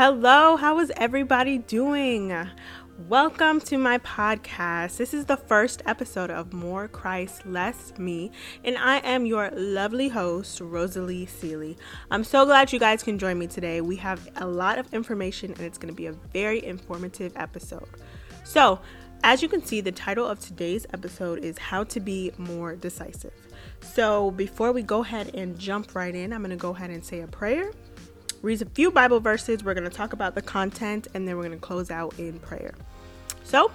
Hello, how is everybody doing? Welcome to my podcast. This is the first episode of More Christ, Less Me, and I am your lovely host, Rosalie Seeley. I'm so glad you guys can join me today. We have a lot of information, and it's going to be a very informative episode. So, as you can see, the title of today's episode is How to Be More Decisive. So, before we go ahead and jump right in, I'm going to go ahead and say a prayer read a few Bible verses. We're going to talk about the content and then we're going to close out in prayer. So,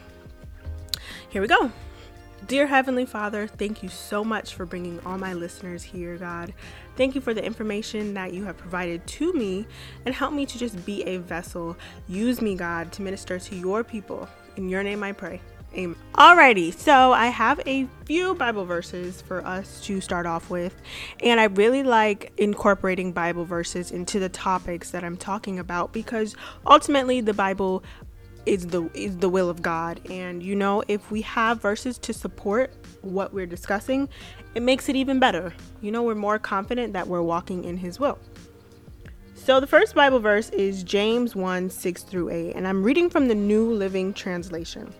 here we go. Dear Heavenly Father, thank you so much for bringing all my listeners here, God. Thank you for the information that you have provided to me and help me to just be a vessel. Use me, God, to minister to your people. In your name I pray. Alrighty, so I have a few Bible verses for us to start off with, and I really like incorporating Bible verses into the topics that I'm talking about because ultimately the Bible is the is the will of God, and you know if we have verses to support what we're discussing, it makes it even better. You know, we're more confident that we're walking in His will. So the first Bible verse is James 1 6 through 8, and I'm reading from the New Living Translation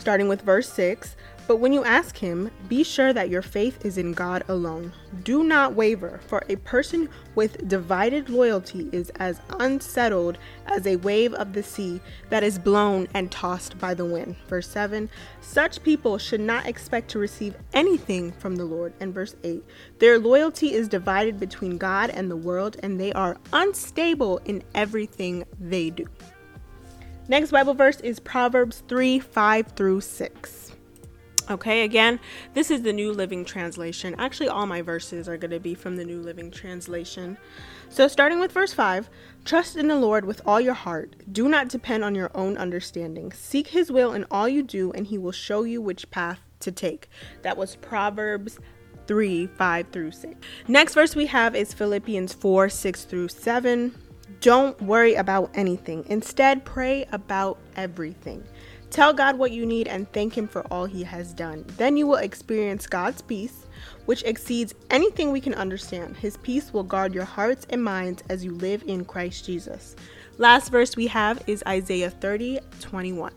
starting with verse 6. But when you ask him, be sure that your faith is in God alone. Do not waver, for a person with divided loyalty is as unsettled as a wave of the sea that is blown and tossed by the wind. Verse 7 Such people should not expect to receive anything from the Lord. And verse 8 Their loyalty is divided between God and the world, and they are unstable in everything they do. Next Bible verse is Proverbs 3 5 through 6. Okay, again, this is the New Living Translation. Actually, all my verses are going to be from the New Living Translation. So, starting with verse 5 Trust in the Lord with all your heart. Do not depend on your own understanding. Seek his will in all you do, and he will show you which path to take. That was Proverbs 3 5 through 6. Next verse we have is Philippians 4 6 through 7. Don't worry about anything. Instead, pray about everything. Tell God what you need and thank Him for all He has done. Then you will experience God's peace, which exceeds anything we can understand. His peace will guard your hearts and minds as you live in Christ Jesus. Last verse we have is Isaiah 30 21.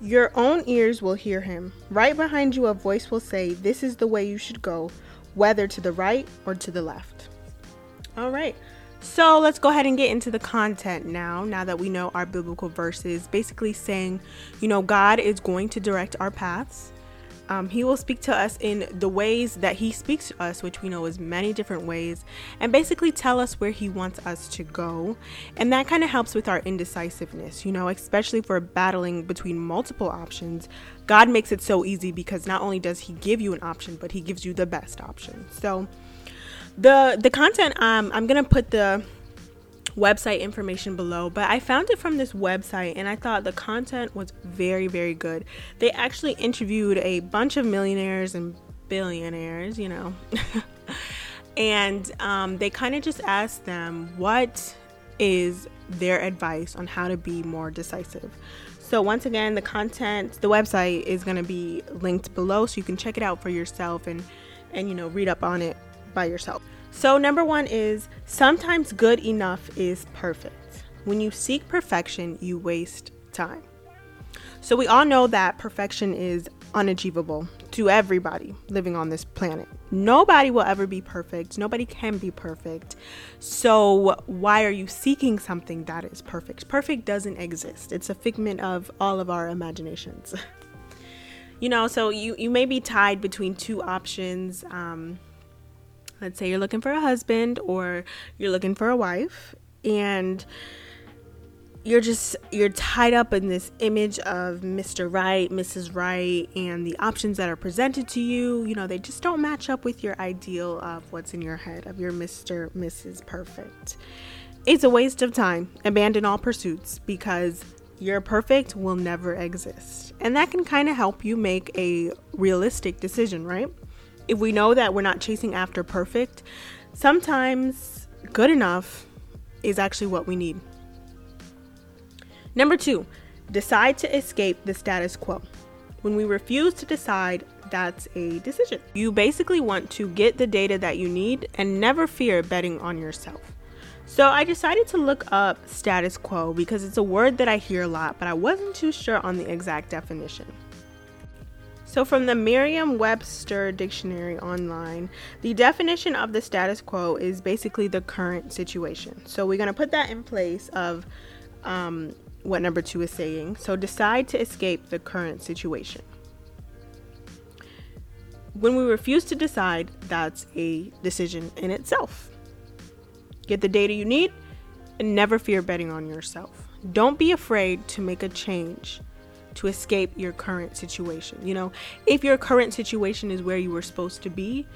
Your own ears will hear him. Right behind you, a voice will say, This is the way you should go, whether to the right or to the left. All right. So let's go ahead and get into the content now. Now that we know our biblical verses, basically saying, you know, God is going to direct our paths. Um, he will speak to us in the ways that He speaks to us, which we know is many different ways, and basically tell us where He wants us to go. And that kind of helps with our indecisiveness, you know, especially for battling between multiple options. God makes it so easy because not only does He give you an option, but He gives you the best option. So, the the content um, i'm gonna put the website information below but i found it from this website and i thought the content was very very good. They actually interviewed a bunch of millionaires and billionaires you know. And um, they kind of just asked them what is their advice on how to be more decisive? So once again the content the website is going to be linked below so you can check it out for yourself and and you know read up on it by yourself. So, number one is sometimes good enough is perfect. When you seek perfection, you waste time. So, we all know that perfection is unachievable to everybody living on this planet. Nobody will ever be perfect. Nobody can be perfect. So, why are you seeking something that is perfect? Perfect doesn't exist, it's a figment of all of our imaginations. you know, so you, you may be tied between two options. Um, let's say you're looking for a husband or you're looking for a wife and you're just you're tied up in this image of Mr. Right, Mrs. Right and the options that are presented to you, you know, they just don't match up with your ideal of what's in your head of your Mr. Mrs. Perfect. It's a waste of time. Abandon all pursuits because your perfect will never exist. And that can kind of help you make a realistic decision, right? If we know that we're not chasing after perfect, sometimes good enough is actually what we need. Number two, decide to escape the status quo. When we refuse to decide, that's a decision. You basically want to get the data that you need and never fear betting on yourself. So I decided to look up status quo because it's a word that I hear a lot, but I wasn't too sure on the exact definition. So, from the Merriam Webster Dictionary online, the definition of the status quo is basically the current situation. So, we're going to put that in place of um, what number two is saying. So, decide to escape the current situation. When we refuse to decide, that's a decision in itself. Get the data you need and never fear betting on yourself. Don't be afraid to make a change to escape your current situation. You know, if your current situation is where you were supposed to be,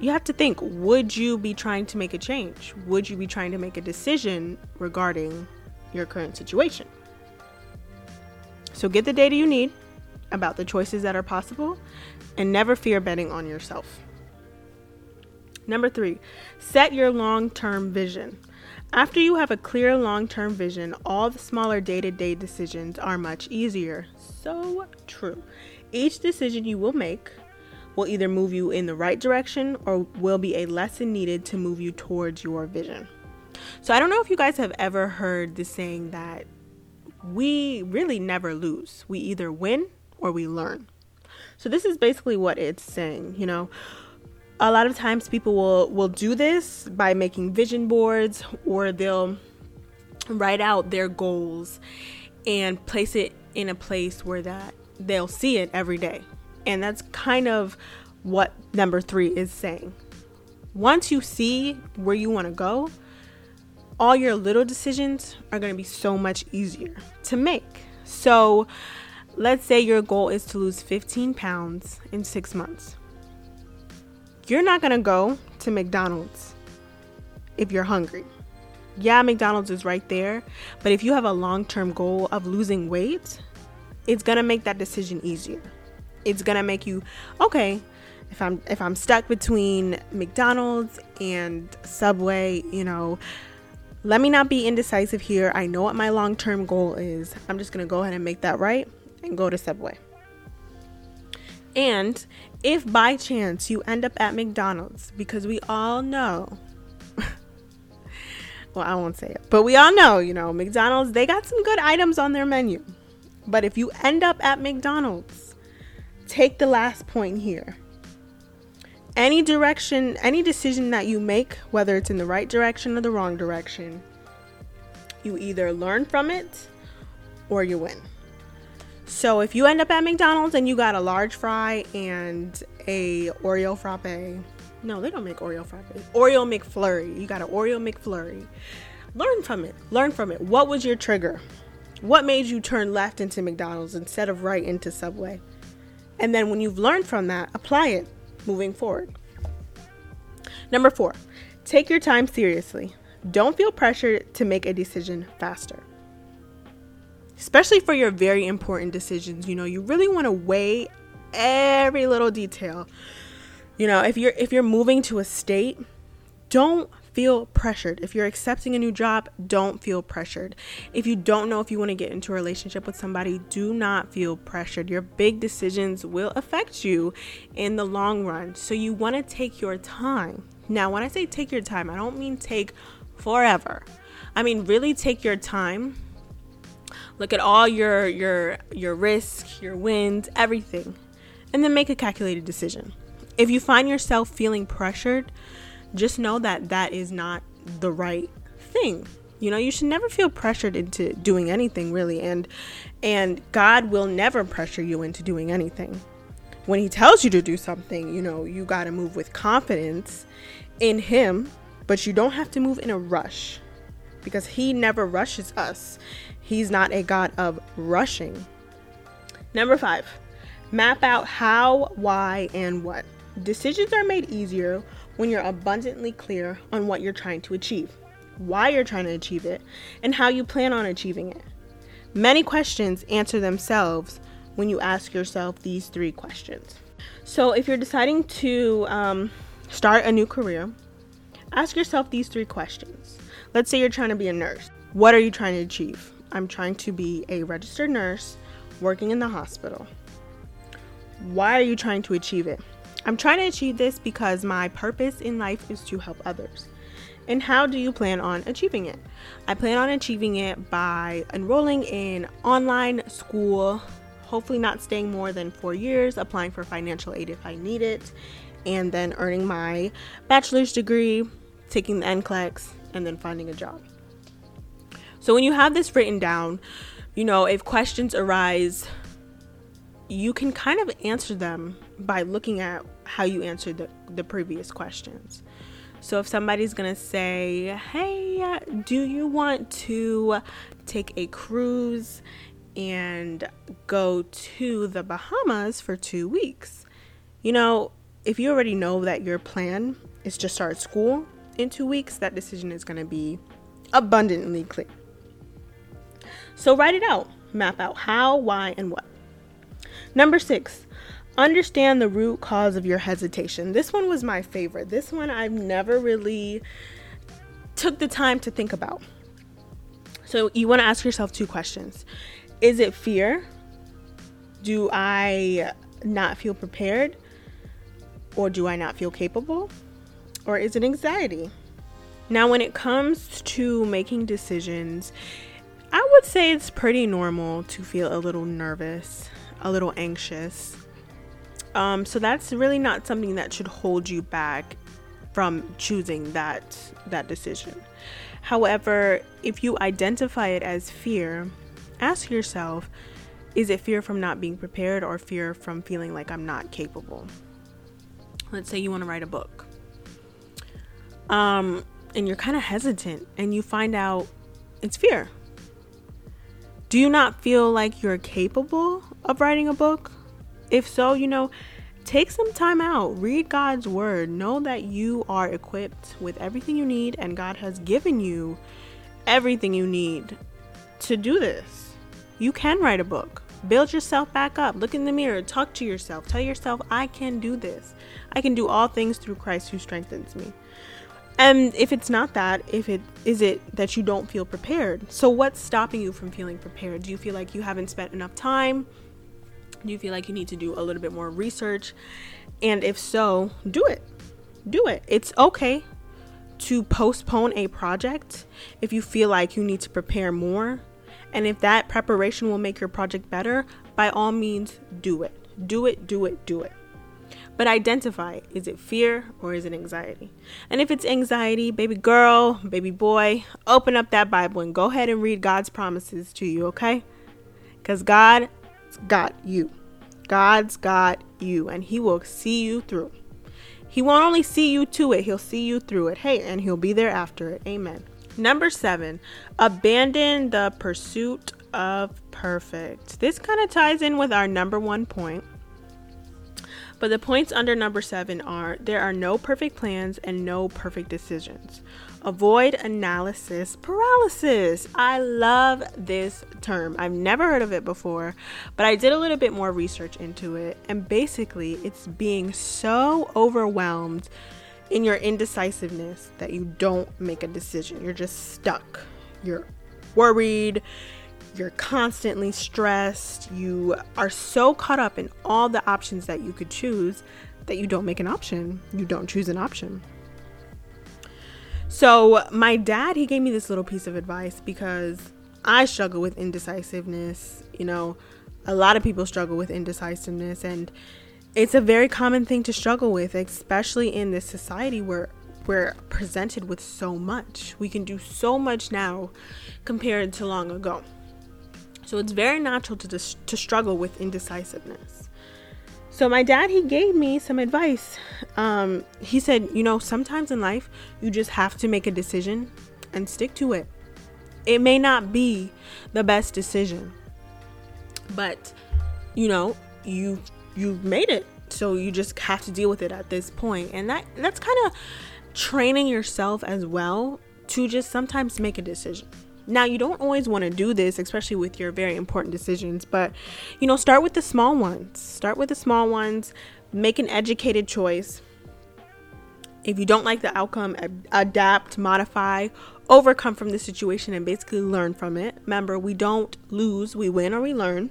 you have to think would you be trying to make a change? Would you be trying to make a decision regarding your current situation? So get the data you need about the choices that are possible and never fear betting on yourself. Number three, set your long term vision. After you have a clear long term vision, all the smaller day to day decisions are much easier. So true. Each decision you will make will either move you in the right direction or will be a lesson needed to move you towards your vision. So I don't know if you guys have ever heard the saying that we really never lose. We either win or we learn. So this is basically what it's saying, you know a lot of times people will will do this by making vision boards or they'll write out their goals and place it in a place where that they'll see it every day. And that's kind of what number 3 is saying. Once you see where you want to go, all your little decisions are going to be so much easier to make. So, let's say your goal is to lose 15 pounds in 6 months you're not going to go to McDonald's if you're hungry. Yeah, McDonald's is right there, but if you have a long term goal of losing weight, it's going to make that decision easier. It's going to make you, okay, if I'm if I'm stuck between McDonald's and Subway, you know, let me not be indecisive here. I know what my long-term goal is. I'm just going to go ahead and make that right and go to Subway. And if by chance you end up at McDonald's, because we all know, well, I won't say it, but we all know, you know, McDonald's, they got some good items on their menu. But if you end up at McDonald's, take the last point here. Any direction, any decision that you make, whether it's in the right direction or the wrong direction, you either learn from it or you win. So if you end up at McDonald's and you got a large fry and a Oreo frappe, no, they don't make Oreo frappe. Oreo McFlurry. You got an Oreo McFlurry. Learn from it. Learn from it. What was your trigger? What made you turn left into McDonald's instead of right into Subway? And then when you've learned from that, apply it moving forward. Number four, take your time seriously. Don't feel pressured to make a decision faster especially for your very important decisions. You know, you really want to weigh every little detail. You know, if you're if you're moving to a state, don't feel pressured. If you're accepting a new job, don't feel pressured. If you don't know if you want to get into a relationship with somebody, do not feel pressured. Your big decisions will affect you in the long run. So you want to take your time. Now, when I say take your time, I don't mean take forever. I mean really take your time Look at all your your your risk, your wins, everything, and then make a calculated decision. If you find yourself feeling pressured, just know that that is not the right thing. You know, you should never feel pressured into doing anything really and and God will never pressure you into doing anything. When he tells you to do something, you know, you got to move with confidence in him, but you don't have to move in a rush because he never rushes us. He's not a God of rushing. Number five, map out how, why, and what. Decisions are made easier when you're abundantly clear on what you're trying to achieve, why you're trying to achieve it, and how you plan on achieving it. Many questions answer themselves when you ask yourself these three questions. So, if you're deciding to um, start a new career, ask yourself these three questions. Let's say you're trying to be a nurse. What are you trying to achieve? I'm trying to be a registered nurse working in the hospital. Why are you trying to achieve it? I'm trying to achieve this because my purpose in life is to help others. And how do you plan on achieving it? I plan on achieving it by enrolling in online school, hopefully not staying more than four years, applying for financial aid if I need it, and then earning my bachelor's degree, taking the NCLEX, and then finding a job. So when you have this written down, you know, if questions arise, you can kind of answer them by looking at how you answered the, the previous questions. So if somebody's going to say, hey, do you want to take a cruise and go to the Bahamas for two weeks? You know, if you already know that your plan is to start school in two weeks, that decision is going to be abundantly clear. So write it out, map out how, why, and what. Number six, understand the root cause of your hesitation. This one was my favorite. This one I've never really took the time to think about. So you want to ask yourself two questions. Is it fear? Do I not feel prepared? Or do I not feel capable? Or is it anxiety? Now, when it comes to making decisions, I would say it's pretty normal to feel a little nervous, a little anxious. Um, so that's really not something that should hold you back from choosing that that decision. However, if you identify it as fear, ask yourself, is it fear from not being prepared or fear from feeling like I'm not capable? Let's say you want to write a book. Um, and you're kind of hesitant and you find out it's fear. Do you not feel like you're capable of writing a book? If so, you know, take some time out, read God's word, know that you are equipped with everything you need, and God has given you everything you need to do this. You can write a book. Build yourself back up. Look in the mirror. Talk to yourself. Tell yourself, I can do this. I can do all things through Christ who strengthens me. And if it's not that, if it is it that you don't feel prepared. So what's stopping you from feeling prepared? Do you feel like you haven't spent enough time? Do you feel like you need to do a little bit more research? And if so, do it. Do it. It's okay to postpone a project if you feel like you need to prepare more. And if that preparation will make your project better, by all means, do it. Do it, do it, do it. But identify is it fear or is it anxiety? And if it's anxiety, baby girl, baby boy, open up that Bible and go ahead and read God's promises to you, okay? Because God's got you. God's got you, and He will see you through. He won't only see you to it, He'll see you through it. Hey, and He'll be there after it. Amen. Number seven, abandon the pursuit of perfect. This kind of ties in with our number one point but the points under number seven are there are no perfect plans and no perfect decisions. Avoid analysis paralysis. I love this term. I've never heard of it before, but I did a little bit more research into it. And basically, it's being so overwhelmed in your indecisiveness that you don't make a decision. You're just stuck. You're worried you're constantly stressed, you are so caught up in all the options that you could choose that you don't make an option. You don't choose an option. So, my dad, he gave me this little piece of advice because I struggle with indecisiveness. You know, a lot of people struggle with indecisiveness, and it's a very common thing to struggle with, especially in this society where we're presented with so much. We can do so much now compared to long ago. So it's very natural to, dis- to struggle with indecisiveness. So my dad, he gave me some advice. Um, he said, you know, sometimes in life, you just have to make a decision and stick to it. It may not be the best decision, but you know, you you've made it. So you just have to deal with it at this point. And that that's kind of training yourself as well to just sometimes make a decision. Now, you don't always want to do this, especially with your very important decisions, but you know, start with the small ones. Start with the small ones, make an educated choice. If you don't like the outcome, adapt, modify, overcome from the situation, and basically learn from it. Remember, we don't lose, we win or we learn.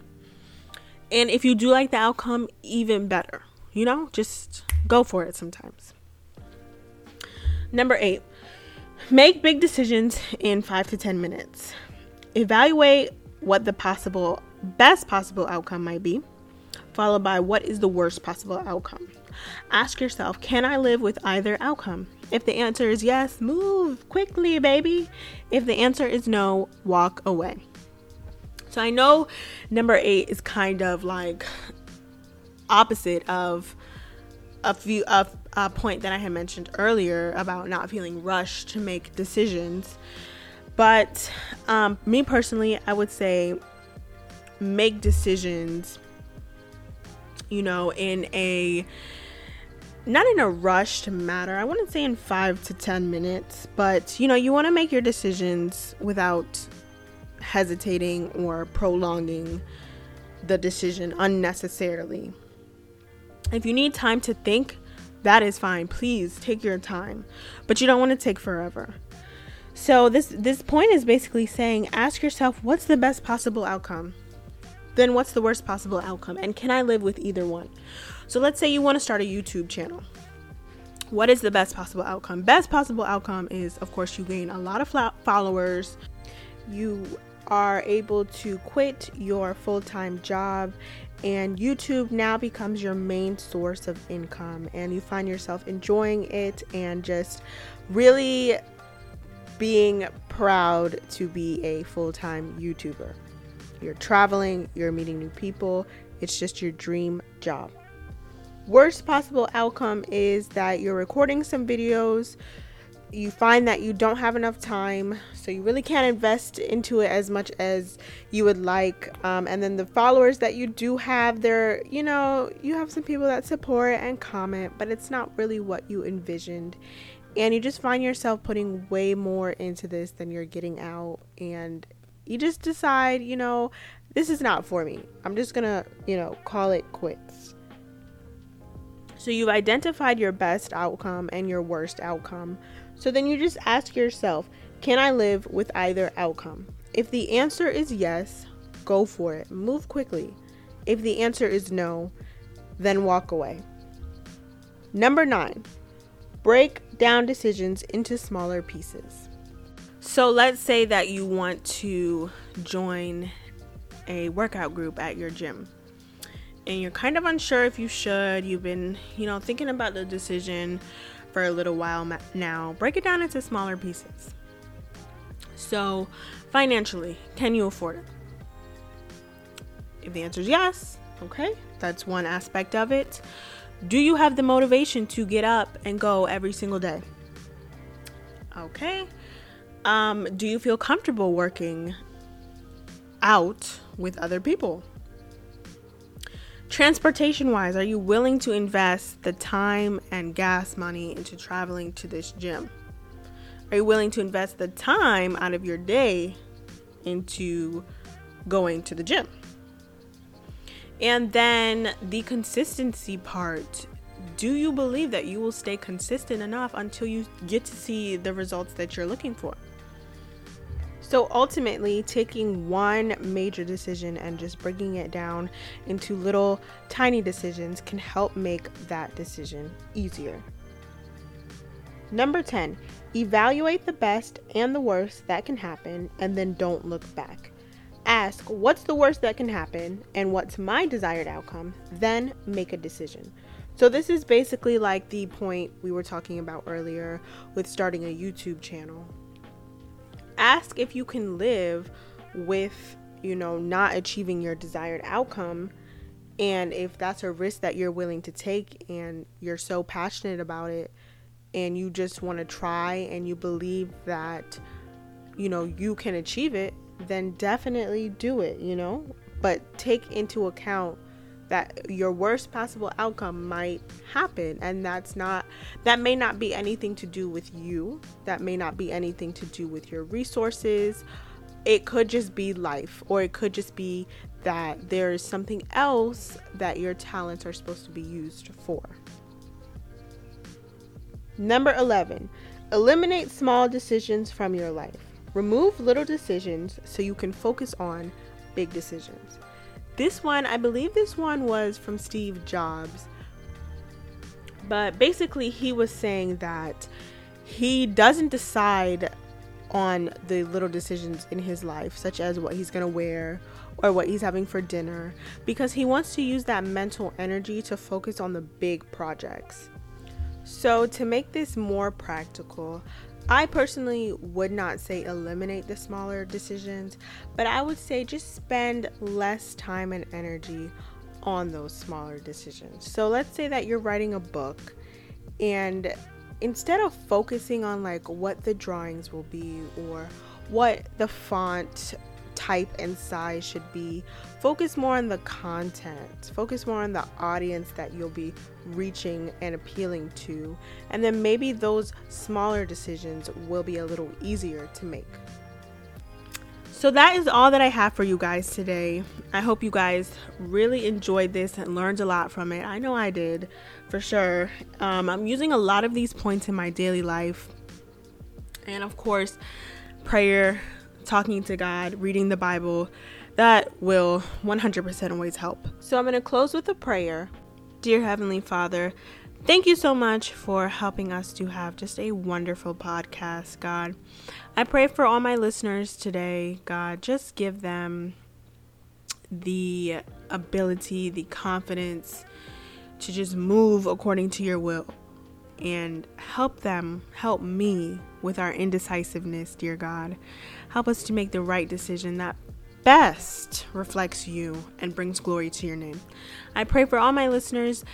And if you do like the outcome, even better. You know, just go for it sometimes. Number eight, Make big decisions in five to 10 minutes. Evaluate what the possible, best possible outcome might be, followed by what is the worst possible outcome. Ask yourself, can I live with either outcome? If the answer is yes, move quickly, baby. If the answer is no, walk away. So I know number eight is kind of like opposite of a few of a point that I had mentioned earlier about not feeling rushed to make decisions. But um, me personally, I would say make decisions, you know, in a not in a rushed matter. I wouldn't say in five to 10 minutes, but you know, you want to make your decisions without hesitating or prolonging the decision unnecessarily. If you need time to think, that is fine. Please take your time, but you don't want to take forever. So this this point is basically saying ask yourself what's the best possible outcome? Then what's the worst possible outcome and can I live with either one? So let's say you want to start a YouTube channel. What is the best possible outcome? Best possible outcome is of course you gain a lot of followers. You are able to quit your full-time job and YouTube now becomes your main source of income and you find yourself enjoying it and just really being proud to be a full-time YouTuber. You're traveling, you're meeting new people, it's just your dream job. Worst possible outcome is that you're recording some videos, you find that you don't have enough time, so you really can't invest into it as much as you would like. Um, and then the followers that you do have, they're, you know, you have some people that support and comment, but it's not really what you envisioned. And you just find yourself putting way more into this than you're getting out. And you just decide, you know, this is not for me. I'm just gonna, you know, call it quits. So you've identified your best outcome and your worst outcome. So then you just ask yourself, can I live with either outcome? If the answer is yes, go for it. Move quickly. If the answer is no, then walk away. Number nine, break down decisions into smaller pieces. So let's say that you want to join a workout group at your gym and you're kind of unsure if you should. You've been, you know, thinking about the decision for a little while now. Break it down into smaller pieces. So, financially, can you afford it? If the answer is yes, okay, that's one aspect of it. Do you have the motivation to get up and go every single day? Okay. Um, do you feel comfortable working out with other people? Transportation wise, are you willing to invest the time and gas money into traveling to this gym? Are you willing to invest the time out of your day into going to the gym? And then the consistency part. Do you believe that you will stay consistent enough until you get to see the results that you're looking for? So ultimately, taking one major decision and just breaking it down into little tiny decisions can help make that decision easier. Number 10, evaluate the best and the worst that can happen and then don't look back. Ask what's the worst that can happen and what's my desired outcome, then make a decision. So, this is basically like the point we were talking about earlier with starting a YouTube channel ask if you can live with, you know, not achieving your desired outcome. And if that's a risk that you're willing to take and you're so passionate about it and you just want to try and you believe that, you know, you can achieve it, then definitely do it, you know? But take into account that your worst possible outcome might happen and that's not that may not be anything to do with you. That may not be anything to do with your resources. It could just be life or it could just be that there is something else that your talents are supposed to be used for. Number 11 eliminate small decisions from your life. Remove little decisions so you can focus on big decisions this one, I believe this one was from Steve Jobs. But basically, he was saying that he doesn't decide on the little decisions in his life, such as what he's going to wear or what he's having for dinner, because he wants to use that mental energy to focus on the big projects. So, to make this more practical, I personally would not say eliminate the smaller decisions, but I would say just spend less time and energy on those smaller decisions. So, let's say that you're writing a book and instead of focusing on like what the drawings will be or what the font type and size should be, focus more on the content, focus more on the audience that you'll be reaching and appealing to, and then maybe those smaller decisions will be a little easier to make. So that is all that I have for you guys today. I hope you guys really enjoyed this and learned a lot from it. I know I did for sure. Um, I'm using a lot of these points in my daily life. And of course, prayer, talking to God, reading the Bible, that will 100% always help. So I'm going to close with a prayer. Dear Heavenly Father, Thank you so much for helping us to have just a wonderful podcast, God. I pray for all my listeners today, God. Just give them the ability, the confidence to just move according to your will and help them, help me with our indecisiveness, dear God. Help us to make the right decision that best reflects you and brings glory to your name. I pray for all my listeners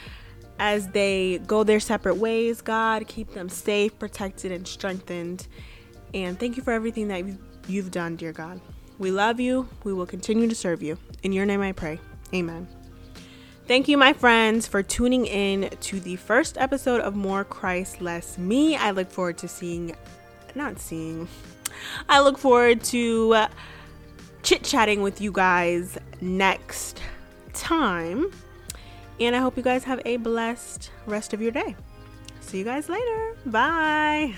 as they go their separate ways. God, keep them safe, protected, and strengthened. And thank you for everything that you've done, dear God. We love you. We will continue to serve you. In your name I pray. Amen. Thank you, my friends, for tuning in to the first episode of More Christ, Less Me. I look forward to seeing, not seeing, I look forward to uh, chit chatting with you guys next time. And I hope you guys have a blessed rest of your day. See you guys later. Bye.